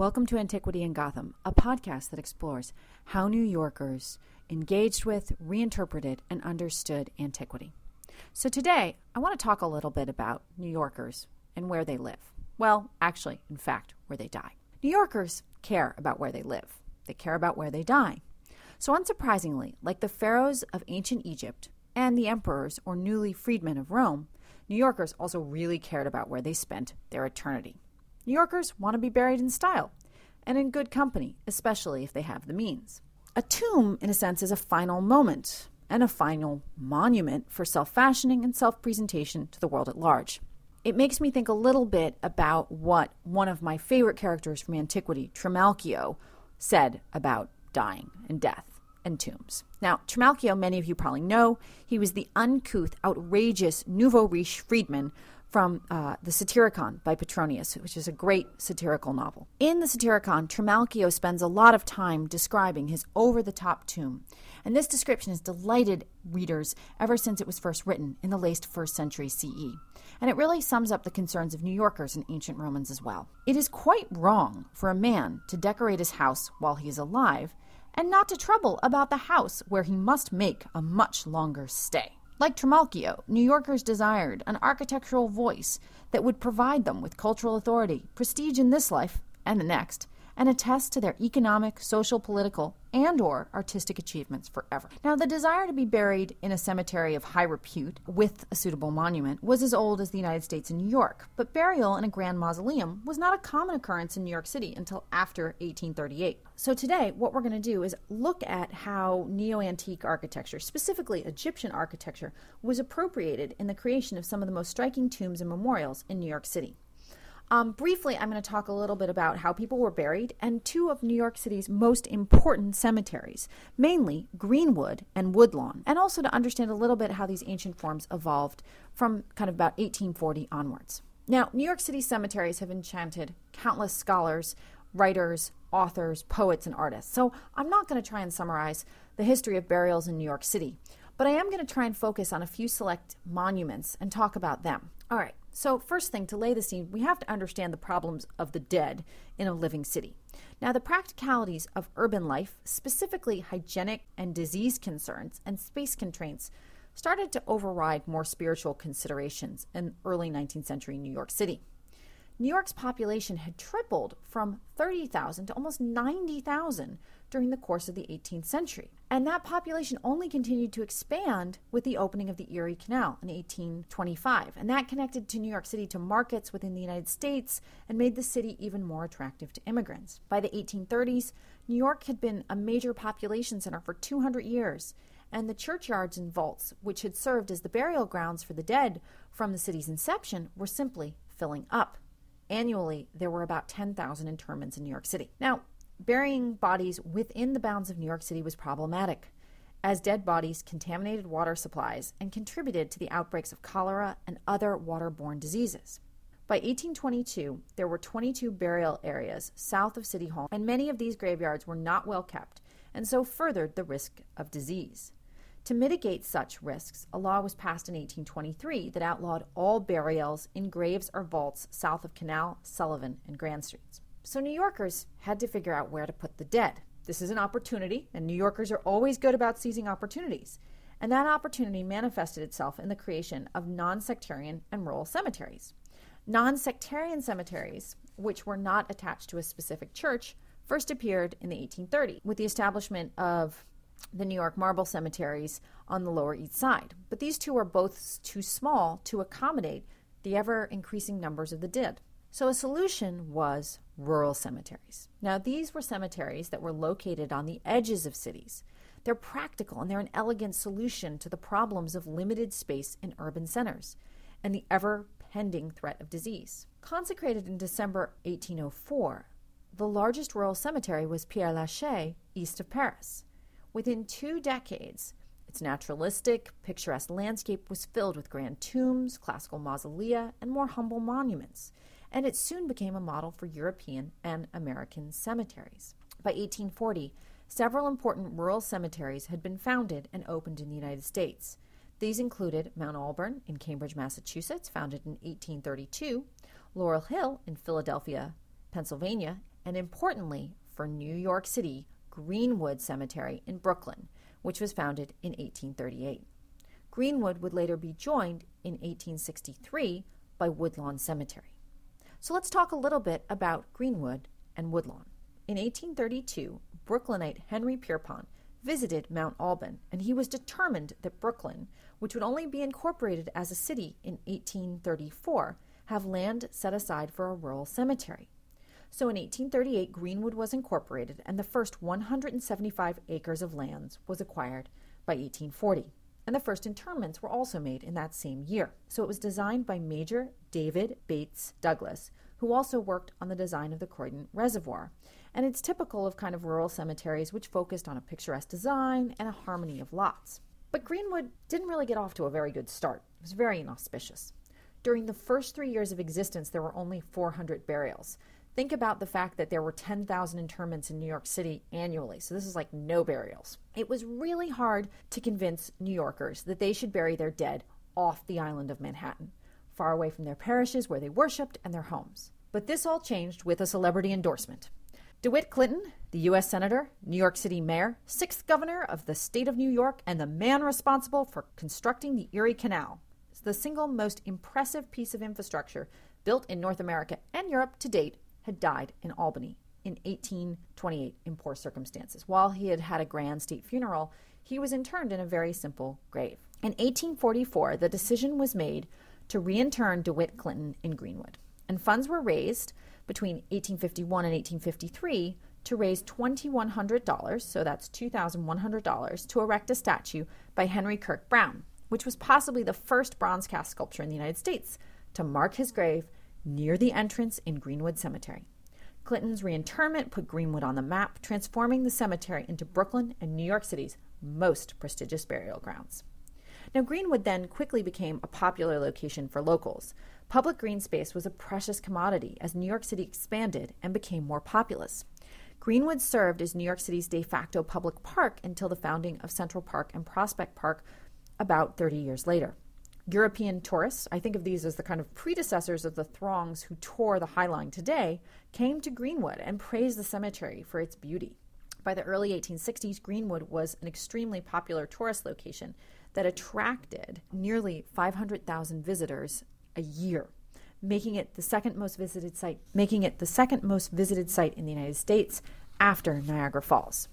Welcome to Antiquity in Gotham, a podcast that explores how New Yorkers engaged with, reinterpreted, and understood antiquity. So today, I want to talk a little bit about New Yorkers and where they live. Well, actually, in fact, where they die. New Yorkers care about where they live, they care about where they die. So, unsurprisingly, like the pharaohs of ancient Egypt and the emperors or newly freedmen of Rome, New Yorkers also really cared about where they spent their eternity. New Yorkers want to be buried in style and in good company, especially if they have the means. A tomb, in a sense, is a final moment and a final monument for self fashioning and self presentation to the world at large. It makes me think a little bit about what one of my favorite characters from antiquity, Trimalchio, said about dying and death and tombs. Now, Trimalchio, many of you probably know, he was the uncouth, outrageous nouveau riche freedman from uh, the Satyricon by Petronius, which is a great satirical novel. In the Satyricon, Trimalchio spends a lot of time describing his over the top tomb. And this description has delighted readers ever since it was first written in the late first century CE. And it really sums up the concerns of New Yorkers and ancient Romans as well. It is quite wrong for a man to decorate his house while he is alive and not to trouble about the house where he must make a much longer stay. Like Trimalchio, New Yorkers desired an architectural voice that would provide them with cultural authority, prestige in this life and the next, and attest to their economic, social, political, and or artistic achievements forever. Now, the desire to be buried in a cemetery of high repute with a suitable monument was as old as the United States and New York, but burial in a grand mausoleum was not a common occurrence in New York City until after 1838. So today, what we're going to do is look at how neo-antique architecture, specifically Egyptian architecture, was appropriated in the creation of some of the most striking tombs and memorials in New York City. Um, briefly, I'm going to talk a little bit about how people were buried and two of New York City's most important cemeteries, mainly Greenwood and Woodlawn, and also to understand a little bit how these ancient forms evolved from kind of about 1840 onwards. Now, New York City cemeteries have enchanted countless scholars, writers, authors, poets, and artists. So I'm not going to try and summarize the history of burials in New York City, but I am going to try and focus on a few select monuments and talk about them. All right. So, first thing to lay the scene, we have to understand the problems of the dead in a living city. Now, the practicalities of urban life, specifically hygienic and disease concerns and space constraints, started to override more spiritual considerations in early 19th century New York City. New York's population had tripled from 30,000 to almost 90,000 during the course of the 18th century. And that population only continued to expand with the opening of the Erie Canal in 1825. And that connected to New York City to markets within the United States and made the city even more attractive to immigrants. By the 1830s, New York had been a major population center for 200 years and the churchyards and vaults, which had served as the burial grounds for the dead from the city's inception, were simply filling up. Annually, there were about 10,000 interments in New York City. Now, burying bodies within the bounds of New York City was problematic, as dead bodies contaminated water supplies and contributed to the outbreaks of cholera and other waterborne diseases. By 1822, there were 22 burial areas south of City Hall, and many of these graveyards were not well kept and so furthered the risk of disease. To mitigate such risks, a law was passed in 1823 that outlawed all burials in graves or vaults south of Canal, Sullivan, and Grand Streets. So New Yorkers had to figure out where to put the dead. This is an opportunity, and New Yorkers are always good about seizing opportunities. And that opportunity manifested itself in the creation of non sectarian and rural cemeteries. Non sectarian cemeteries, which were not attached to a specific church, first appeared in the 1830s with the establishment of the New York marble cemeteries on the Lower East Side. But these two are both too small to accommodate the ever increasing numbers of the dead. So a solution was rural cemeteries. Now, these were cemeteries that were located on the edges of cities. They're practical and they're an elegant solution to the problems of limited space in urban centers and the ever pending threat of disease. Consecrated in December 1804, the largest rural cemetery was Père Lachaise, east of Paris. Within two decades, its naturalistic, picturesque landscape was filled with grand tombs, classical mausolea, and more humble monuments, and it soon became a model for European and American cemeteries. By 1840, several important rural cemeteries had been founded and opened in the United States. These included Mount Auburn in Cambridge, Massachusetts, founded in 1832, Laurel Hill in Philadelphia, Pennsylvania, and importantly for New York City, Greenwood Cemetery in Brooklyn, which was founded in 1838. Greenwood would later be joined in 1863 by Woodlawn Cemetery. So let's talk a little bit about Greenwood and Woodlawn. In 1832, Brooklynite Henry Pierrepont visited Mount Auburn, and he was determined that Brooklyn, which would only be incorporated as a city in 1834, have land set aside for a rural cemetery. So in 1838, Greenwood was incorporated, and the first 175 acres of lands was acquired by 1840. And the first interments were also made in that same year. So it was designed by Major David Bates Douglass, who also worked on the design of the Croton Reservoir. And it's typical of kind of rural cemeteries which focused on a picturesque design and a harmony of lots. But Greenwood didn't really get off to a very good start. It was very inauspicious. During the first three years of existence, there were only 400 burials. Think about the fact that there were 10,000 interments in New York City annually. So this is like no burials. It was really hard to convince New Yorkers that they should bury their dead off the island of Manhattan, far away from their parishes where they worshiped and their homes. But this all changed with a celebrity endorsement. DeWitt Clinton, the U.S. Senator, New York City Mayor, sixth governor of the state of New York, and the man responsible for constructing the Erie Canal, is the single most impressive piece of infrastructure built in North America and Europe to date, had died in Albany in 1828 in poor circumstances. While he had had a grand state funeral, he was interred in a very simple grave. In 1844, the decision was made to reintern DeWitt Clinton in Greenwood, and funds were raised between 1851 and 1853 to raise $2,100, so that's $2,100, to erect a statue by Henry Kirk Brown, which was possibly the first bronze cast sculpture in the United States to mark his grave near the entrance in Greenwood Cemetery. Clinton's reinterment put Greenwood on the map, transforming the cemetery into Brooklyn and New York City's most prestigious burial grounds. Now, Greenwood then quickly became a popular location for locals. Public green space was a precious commodity as New York City expanded and became more populous. Greenwood served as New York City's de facto public park until the founding of Central Park and Prospect Park about 30 years later. European tourists, I think of these as the kind of predecessors of the throngs who tour the High Line today, came to Greenwood and praised the cemetery for its beauty. By the early 1860s, Greenwood was an extremely popular tourist location that attracted nearly 500,000 visitors a year, making it the second most visited site, making it the second most visited site in the United States after Niagara Falls.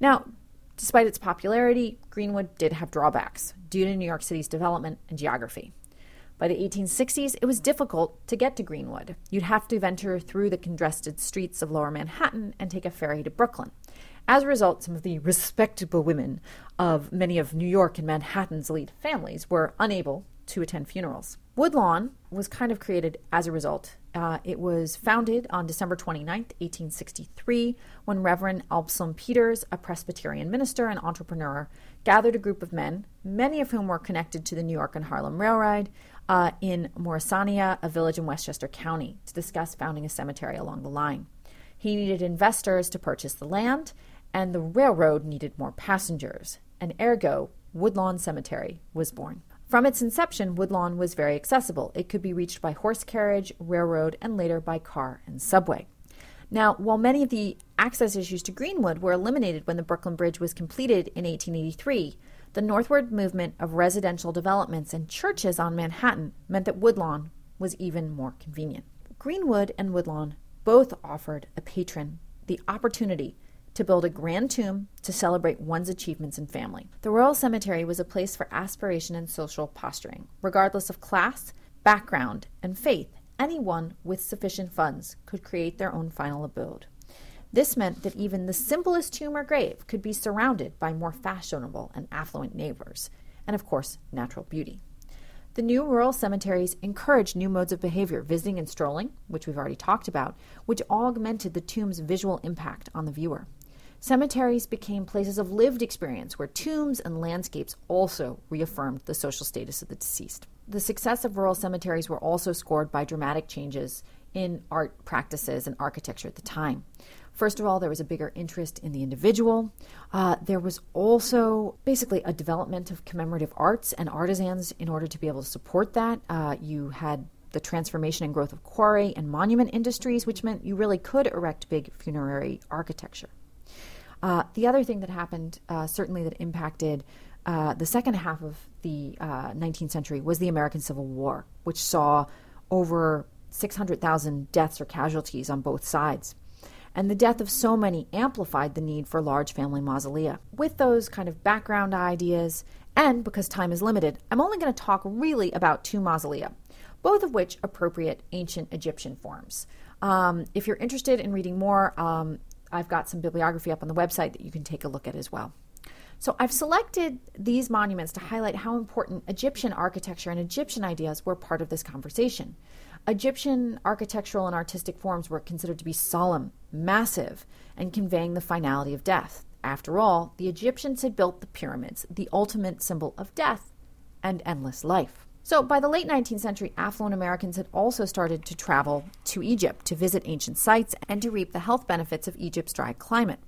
Now, despite its popularity, Greenwood did have drawbacks due to New York City's development and geography. By the 1860s, it was difficult to get to Greenwood. You'd have to venture through the congested streets of lower Manhattan and take a ferry to Brooklyn. As a result, some of the respectable women of many of New York and Manhattan's elite families were unable to attend funerals. Woodlawn was kind of created as a result. Uh, it was founded on December 29th, 1863, when Reverend Absalom Peters, a Presbyterian minister and entrepreneur, gathered a group of men, many of whom were connected to the New York and Harlem Railroad, uh, in Morrisania, a village in Westchester County, to discuss founding a cemetery along the line. He needed investors to purchase the land, and the railroad needed more passengers, and ergo, Woodlawn Cemetery was born. From its inception, Woodlawn was very accessible. It could be reached by horse carriage, railroad, and later by car and subway. Now, while many of the access issues to Greenwood were eliminated when the Brooklyn Bridge was completed in 1883, the northward movement of residential developments and churches on Manhattan meant that Woodlawn was even more convenient. Greenwood and Woodlawn both offered a patron the opportunity to build a grand tomb to celebrate one's achievements and family. The rural cemetery was a place for aspiration and social posturing. Regardless of class, background, and faith, anyone with sufficient funds could create their own final abode. This meant that even the simplest tomb or grave could be surrounded by more fashionable and affluent neighbors, and of course, natural beauty. The new rural cemeteries encouraged new modes of behavior, visiting and strolling, which we've already talked about, which augmented the tomb's visual impact on the viewer. Cemeteries became places of lived experience where tombs and landscapes also reaffirmed the social status of the deceased. The success of rural cemeteries were also scored by dramatic changes in art practices and architecture at the time. First of all, there was a bigger interest in the individual. Uh, there was also basically a development of commemorative arts and artisans in order to be able to support that. Uh, you had the transformation and growth of quarry and monument industries, which meant you really could erect big funerary architecture. Uh, the other thing that happened, uh, certainly that impacted uh, the second half of the 19th uh, century, was the American Civil War, which saw over 600,000 deaths or casualties on both sides. And the death of so many amplified the need for large family mausolea. With those kind of background ideas, and because time is limited, I'm only going to talk really about two mausolea, both of which appropriate ancient Egyptian forms. Um, if you're interested in reading more, um, I've got some bibliography up on the website that you can take a look at as well. So I've selected these monuments to highlight how important Egyptian architecture and Egyptian ideas were part of this conversation. Egyptian architectural and artistic forms were considered to be solemn, massive, and conveying the finality of death. After all, the Egyptians had built the pyramids, the ultimate symbol of death and endless life. So, by the late 19th century, affluent Americans had also started to travel to Egypt to visit ancient sites and to reap the health benefits of Egypt's dry climate.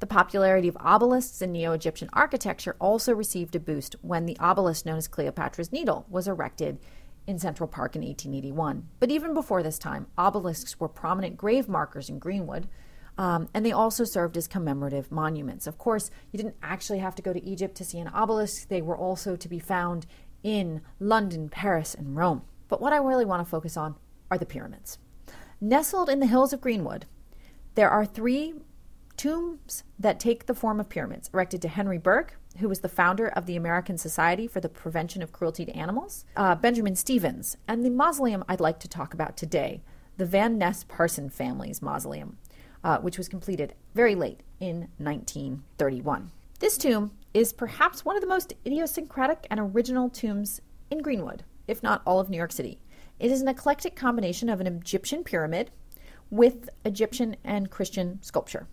The popularity of obelisks in Neo Egyptian architecture also received a boost when the obelisk known as Cleopatra's Needle was erected in Central Park in 1881. But even before this time, obelisks were prominent grave markers in Greenwood, um, and they also served as commemorative monuments. Of course, you didn't actually have to go to Egypt to see an obelisk, they were also to be found in London, Paris, and Rome. But what I really want to focus on are the pyramids. Nestled in the hills of Greenwood, there are three tombs that take the form of pyramids, erected to Henry Bergh, who was the founder of the American Society for the Prevention of Cruelty to Animals, uh, Benjamin Stevens, and the mausoleum I'd like to talk about today, the Van Ness Parson family's mausoleum, uh, which was completed very late in 1931. This tomb is perhaps one of the most idiosyncratic and original tombs in Greenwood, if not all of New York City. It is an eclectic combination of an Egyptian pyramid with Egyptian and Christian sculpture.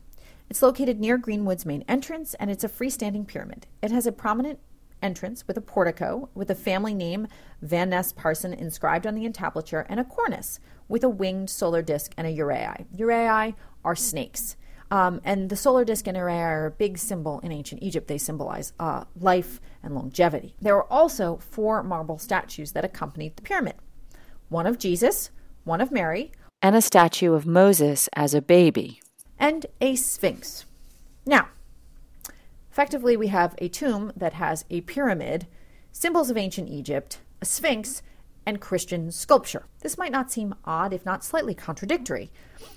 It's located near Greenwood's main entrance and it's a freestanding pyramid. It has a prominent entrance with a portico with the family name Van Ness Parson inscribed on the entablature and a cornice with a winged solar disk and a uraei. Uraei are snakes. Um, and the solar disk and uraei are a big symbol in ancient Egypt. They symbolize uh, life and longevity. There were also four marble statues that accompanied the pyramid one of Jesus, one of Mary, and a statue of Moses as a baby and a sphinx. Now, effectively, we have a tomb that has a pyramid, symbols of ancient Egypt, a sphinx, and Christian sculpture. This might not seem odd, if not slightly contradictory.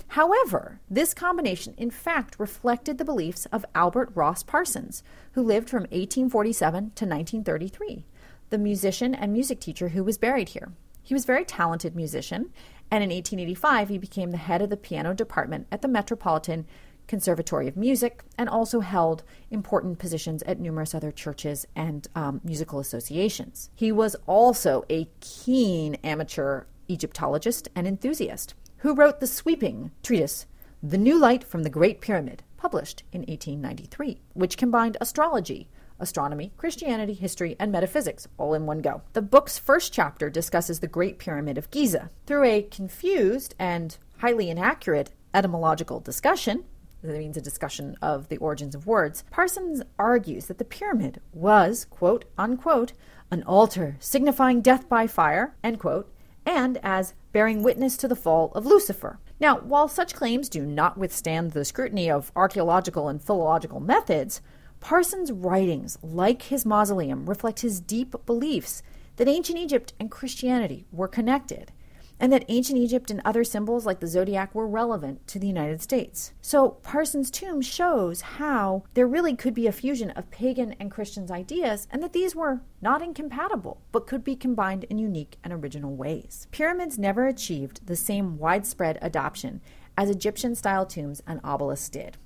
However, this combination in fact reflected the beliefs of Albert Ross Parsons, who lived from 1847 to 1933, the musician and music teacher who was buried here. He was a very talented musician and in 1885 he became the head of the piano department at the Metropolitan Conservatory of Music and also held important positions at numerous other churches and um, musical associations. He was also a keen amateur Egyptologist and enthusiast who wrote the sweeping treatise, The New Light from the Great Pyramid, published in 1893, which combined astrology, astronomy, Christianity, history, and metaphysics all in one go. The book's first chapter discusses the Great Pyramid of Giza. Through a confused and highly inaccurate etymological discussion, that means a discussion of the origins of words, Parsons argues that the pyramid was, quote unquote, an altar signifying death by fire, end quote, and as bearing witness to the fall of Lucifer. Now, while such claims do not withstand the scrutiny of archaeological and philological methods, Parsons' writings, like his mausoleum, reflect his deep beliefs that ancient Egypt and Christianity were connected, and that ancient Egypt and other symbols like the zodiac were relevant to the United States. So, Parsons' tomb shows how there really could be a fusion of pagan and Christian ideas, and that these were not incompatible, but could be combined in unique and original ways. Pyramids never achieved the same widespread adoption as Egyptian style tombs and obelisks did.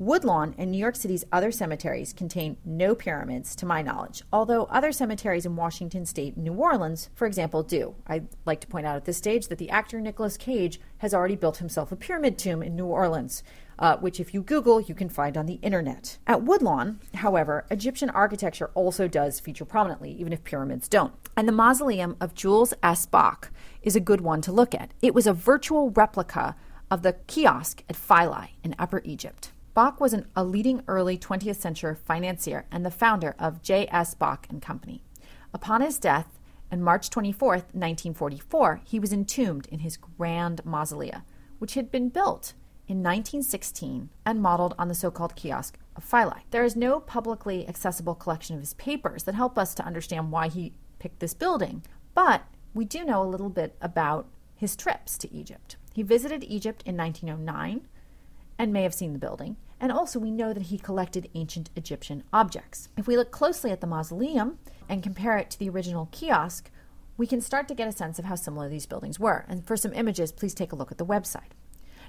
Woodlawn and New York City's other cemeteries contain no pyramids, to my knowledge, although other cemeteries in Washington State and New Orleans, for example, do. I'd like to point out at this stage that the actor Nicolas Cage has already built himself a pyramid tomb in New Orleans, uh, which, if you Google, you can find on the internet. At Woodlawn, however, Egyptian architecture also does feature prominently, even if pyramids don't. And the mausoleum of Jules S. Bache is a good one to look at. It was a virtual replica of the kiosk at Philae in Upper Egypt. Bache was an, a leading early 20th century financier and the founder of J.S. Bache and Company. Upon his death and March 24th, 1944, he was entombed in his grand mausolea, which had been built in 1916 and modeled on the so called kiosk of Philae. There is no publicly accessible collection of his papers that help us to understand why he picked this building, but we do know a little bit about his trips to Egypt. He visited Egypt in 1909 and may have seen the building. And also, we know that he collected ancient Egyptian objects. If we look closely at the mausoleum and compare it to the original kiosk, we can start to get a sense of how similar these buildings were. And for some images, please take a look at the website.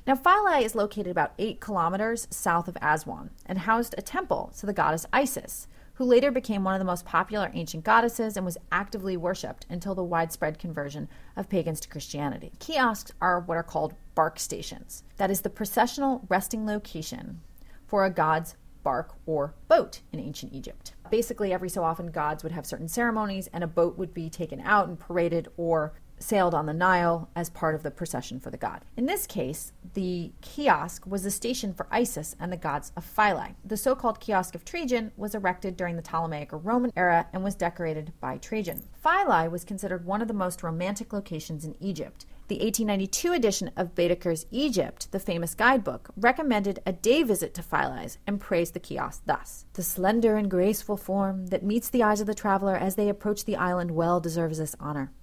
Now, Philae is located about eight kilometers south of Aswan and housed a temple to the goddess Isis, who later became one of the most popular ancient goddesses and was actively worshipped until the widespread conversion of pagans to Christianity. Kiosks are what are called bark stations. That is the processional resting location for a god's bark or boat in ancient Egypt. Basically, every so often, gods would have certain ceremonies, and a boat would be taken out and paraded or sailed on the Nile as part of the procession for the god. In this case, the kiosk was a station for Isis and the gods of Philae. The so called kiosk of Trajan was erected during the Ptolemaic or Roman era and was decorated by Trajan. Philae was considered one of the most romantic locations in Egypt. The 1892 edition of Baedeker's Egypt, the famous guidebook, recommended a day visit to Philae and praised the kiosk thus The slender and graceful form that meets the eyes of the traveler as they approach the island well deserves this honor.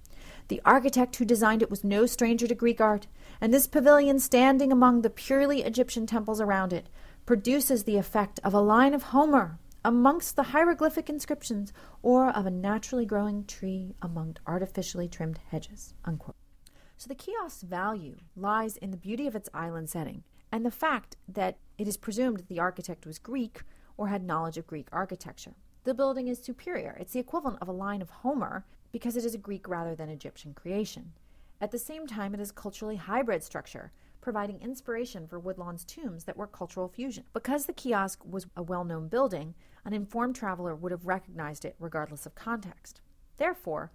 The architect who designed it was no stranger to Greek art, and this pavilion, standing among the purely Egyptian temples around it, produces the effect of a line of Homer amongst the hieroglyphic inscriptions or of a naturally growing tree among artificially trimmed hedges. Unquote. So the kiosk's value lies in the beauty of its island setting and the fact that it is presumed the architect was Greek or had knowledge of Greek architecture. The building is superior. It's the equivalent of a line of Homer because it is a Greek rather than Egyptian creation. At the same time, it is a culturally hybrid structure, providing inspiration for Woodlawn's tombs that were cultural fusion. Because the kiosk was a well known building, an informed traveler would have recognized it regardless of context. Therefore,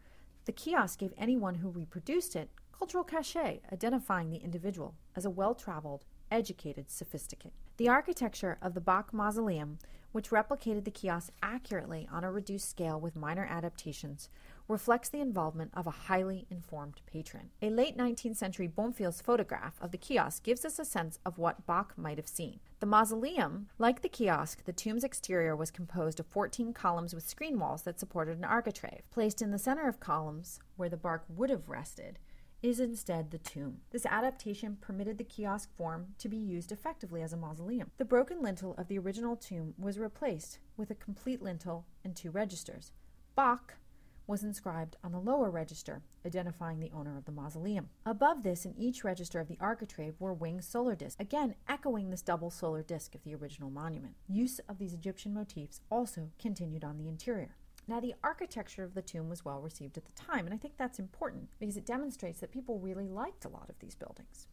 the kiosk gave anyone who reproduced it cultural cachet, identifying the individual as a well traveled, educated sophisticate. The architecture of the Bache Mausoleum, which replicated the kiosk accurately on a reduced scale with minor adaptations, reflects the involvement of a highly informed patron. A late 19th century Bonfils photograph of the kiosk gives us a sense of what Bache might have seen. The mausoleum, like the kiosk, the tomb's exterior was composed of 14 columns with screen walls that supported an architrave. Placed in the center of columns, where the bark would have rested, is instead the tomb. This adaptation permitted the kiosk form to be used effectively as a mausoleum. The broken lintel of the original tomb was replaced with a complete lintel and two registers. Bache was inscribed on the lower register, identifying the owner of the mausoleum. Above this, in each register of the architrave, were winged solar discs, again echoing this double solar disk of the original monument. Use of these Egyptian motifs also continued on the interior. Now, the architecture of the tomb was well received at the time, and I think that's important because it demonstrates that people really liked a lot of these buildings.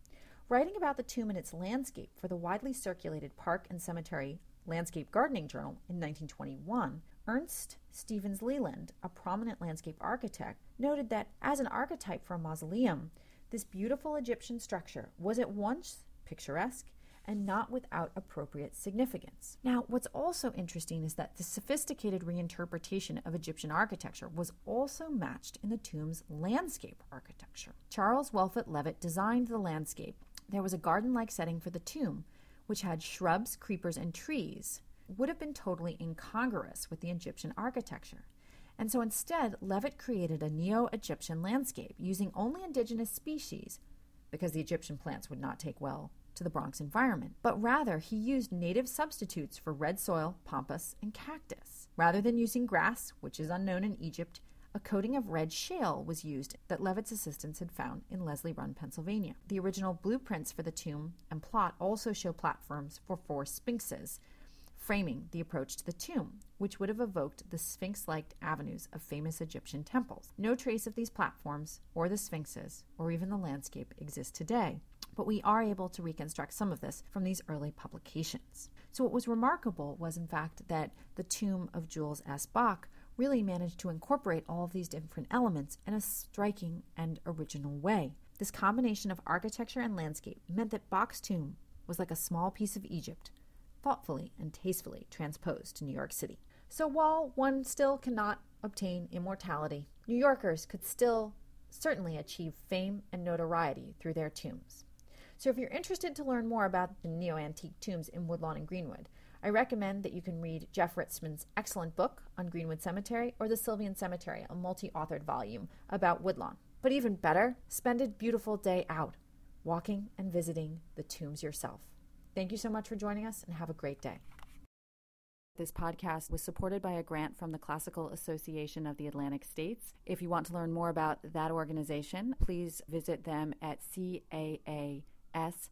Writing about the tomb and its landscape for the widely circulated Park and Cemetery Landscape Gardening Journal in 1921, Ernst Stevens Leland, a prominent landscape architect, noted that as an archetype for a mausoleum, this beautiful Egyptian structure was at once picturesque and not without appropriate significance. Now, what's also interesting is that the sophisticated reinterpretation of Egyptian architecture was also matched in the tomb's landscape architecture. Charles Wellford Leavitt designed the landscape. There was a garden like setting for the tomb, which had shrubs, creepers, and trees would have been totally incongruous with the Egyptian architecture. And so instead, Levitt created a neo Egyptian landscape using only indigenous species because the Egyptian plants would not take well to the Bronx environment, but rather he used native substitutes for red soil, pampas, and cactus. Rather than using grass, which is unknown in Egypt, a coating of red shale was used that Leavitt's assistants had found in Leslie Run, Pennsylvania. The original blueprints for the tomb and plot also show platforms for four sphinxes framing the approach to the tomb, which would have evoked the sphinx like avenues of famous Egyptian temples. No trace of these platforms, or the sphinxes, or even the landscape exists today, but we are able to reconstruct some of this from these early publications. So, what was remarkable was, in fact, that the tomb of Jules S. Bache really managed to incorporate all of these different elements in a striking and original way. This combination of architecture and landscape meant that Bache's tomb was like a small piece of Egypt thoughtfully and tastefully transposed to New York City. So while one still cannot obtain immortality, New Yorkers could still certainly achieve fame and notoriety through their tombs. So, if you're interested to learn more about the neo antique tombs in Woodlawn and Greenwood, I recommend that you can read Jeff Richman's excellent book on Greenwood Cemetery or the Sylvan Cemetery, a multi authored volume about Woodlawn. But even better, spend a beautiful day out, walking and visiting the tombs yourself. Thank you so much for joining us and have a great day. This podcast was supported by a grant from the Classical Association of the Atlantic States. If you want to learn more about that organization, please visit them at caas-cw.org